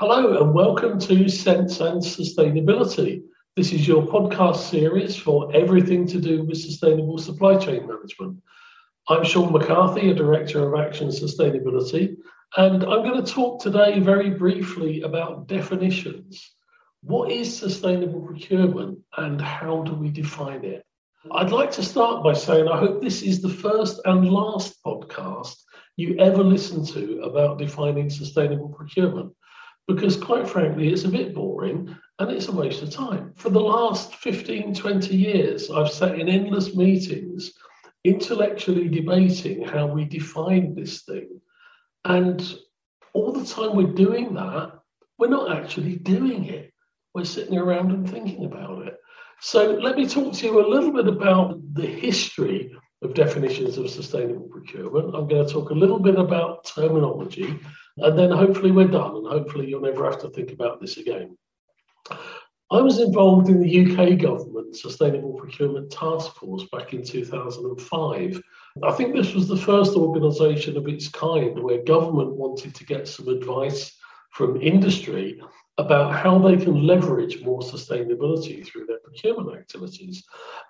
Hello and welcome to Sense and Sustainability. This is your podcast series for everything to do with sustainable supply chain management. I'm Shaun McCarthy, a Director of Action Sustainability, and I'm going to talk today very briefly about definitions. What is sustainable procurement and how do we define it? I'd like to start by saying I hope this is the first and last podcast you ever listen to about defining sustainable procurement because quite frankly, it's a bit boring and it's a waste of time. For the last 15, 20 years, I've sat in endless meetings intellectually debating how we define this thing. And all the time we're doing that, we're not actually doing it. We're sitting around and thinking about it. So let me talk to you a little bit about the history of definitions of sustainable procurement. I'm going to talk a little bit about terminology and then hopefully we're done, and hopefully you'll never have to think about this again. I was involved in the UK government Sustainable Procurement Task Force back in 2005. I think this was the first organisation of its kind where government wanted to get some advice from industry about how they can leverage more sustainability through their procurement activities.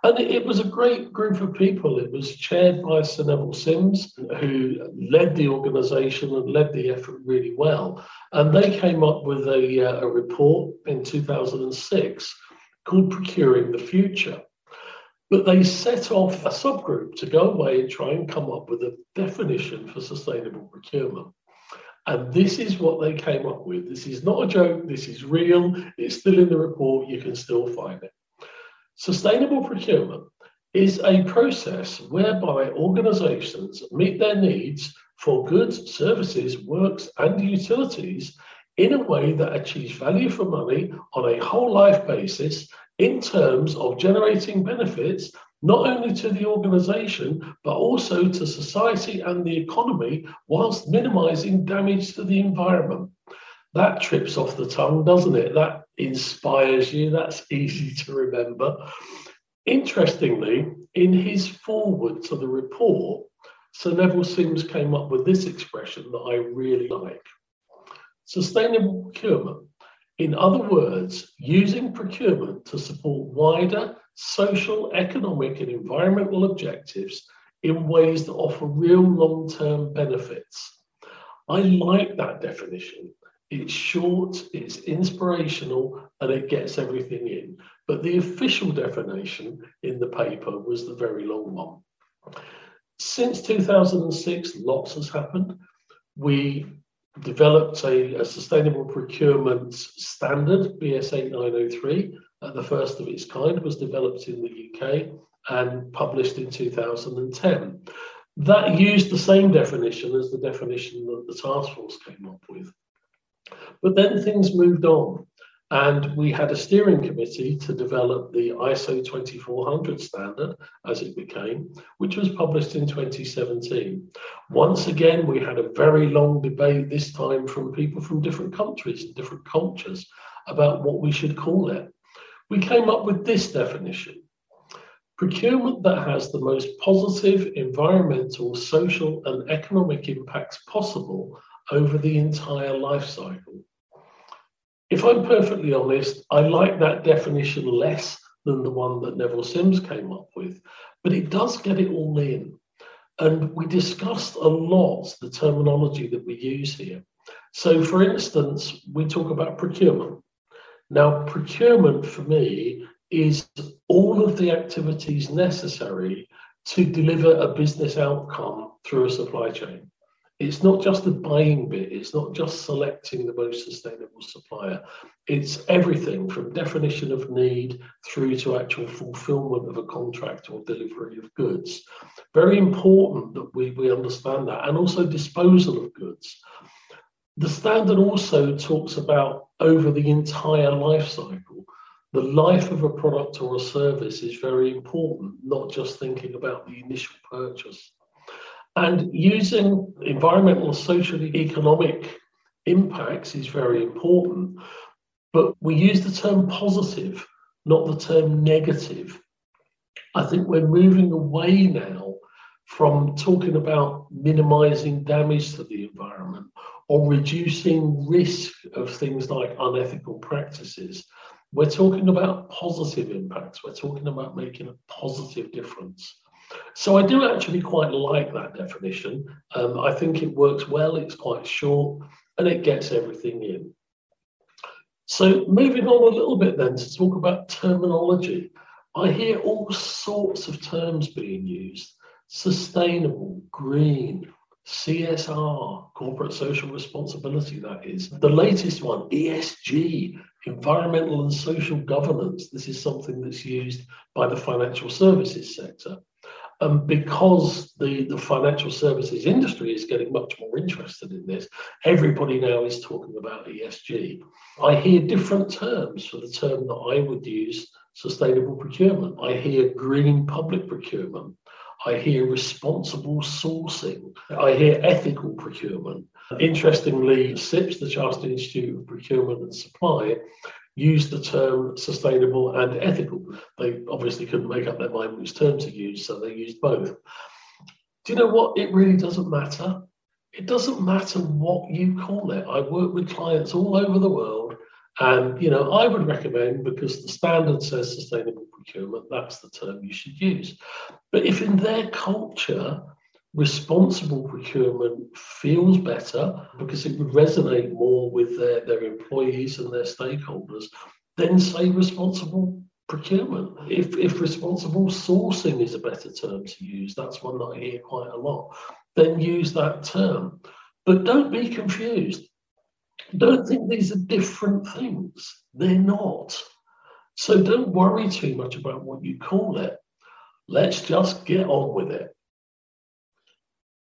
And it, was a great group of people. It was chaired by Sir Neville Simms, who led the organisation and led the effort really well. And they came up with a, uh, a report in 2006 called Procuring the Future. But they set off a subgroup to go away and try and come up with a definition for sustainable procurement. And this is what they came up with. This is not a joke, this is real, it's still in the report, you can still find it. Sustainable procurement is a process whereby organizations meet their needs for goods, services, works, and utilities in a way that achieves value for money on a whole life basis in terms of generating benefits not only to the organization, but also to society and the economy, whilst minimizing damage to the environment. That trips off the tongue, doesn't it? That inspires you. That's easy to remember. Interestingly, in his foreword to the report, Sir Neville Simms came up with this expression that I really like sustainable procurement. In other words, using procurement to support wider social, economic, and environmental objectives in ways that offer real long term benefits. I like that definition. It's short, it's inspirational, and it gets everything in. But the official definition in the paper was the very long one. Since 2006, lots has happened. We developed a, a sustainable procurement standard, BS 8903, uh, the first of its kind, was developed in the UK and published in 2010. That used the same definition as the definition that the task force came up with. But then things moved on, and we had a steering committee to develop the ISO 2400 standard, as it became, which was published in 2017. Once again, we had a very long debate, this time from people from different countries and different cultures, about what we should call it we came up with this definition procurement that has the most positive environmental, social, and economic impacts possible over the entire life cycle. If I'm perfectly honest, I like that definition less than the one that Neville Simms came up with, but it does get it all in. And we discussed a lot the terminology that we use here. So, for instance, we talk about procurement. Now, procurement for me is all of the activities necessary to deliver a business outcome through a supply chain. It's not just the buying bit, it's not just selecting the most sustainable supplier. It's everything from definition of need through to actual fulfillment of a contract or delivery of goods. Very important that we, we understand that, and also disposal of goods. The standard also talks about over the entire life cycle. The life of a product or a service is very important, not just thinking about the initial purchase. And using environmental, social, economic impacts is very important. But we use the term positive, not the term negative. I think we're moving away now from talking about minimizing damage to the environment or reducing risk of things like unethical practices. We're talking about positive impacts. We're talking about making a positive difference. So I do actually quite like that definition. Um, I think it works well, it's quite short, and it gets everything in. So moving on a little bit then to talk about terminology. I hear all sorts of terms being used. Sustainable, green, CSR, corporate social responsibility, that is. The latest one, ESG, environmental and social governance. This is something that's used by the financial services sector. And because the, the financial services industry is getting much more interested in this, everybody now is talking about ESG. I hear different terms for the term that I would use sustainable procurement. I hear green public procurement. I hear responsible sourcing. I hear ethical procurement. Interestingly, CIPS, the Chartered Institute of Procurement and Supply, used the term sustainable and ethical. They obviously couldn't make up their mind which term to use, so they used both. Do you know what? It really doesn't matter. It doesn't matter what you call it. I work with clients all over the world, and you know, I would recommend because the standard says sustainable procurement, that's the term you should use. But if in their culture responsible procurement feels better because it would resonate more with their, their employees and their stakeholders, then say responsible procurement. If, if responsible sourcing is a better term to use, that's one that I hear quite a lot, then use that term. But don't be confused. Don't think these are different things. They're not. So don't worry too much about what you call it. Let's just get on with it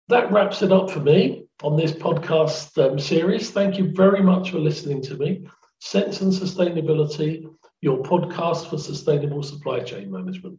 that wraps it up for me on this podcast um, series. Thank you very much for listening to me. Sense and Sustainability, your podcast for sustainable supply chain management.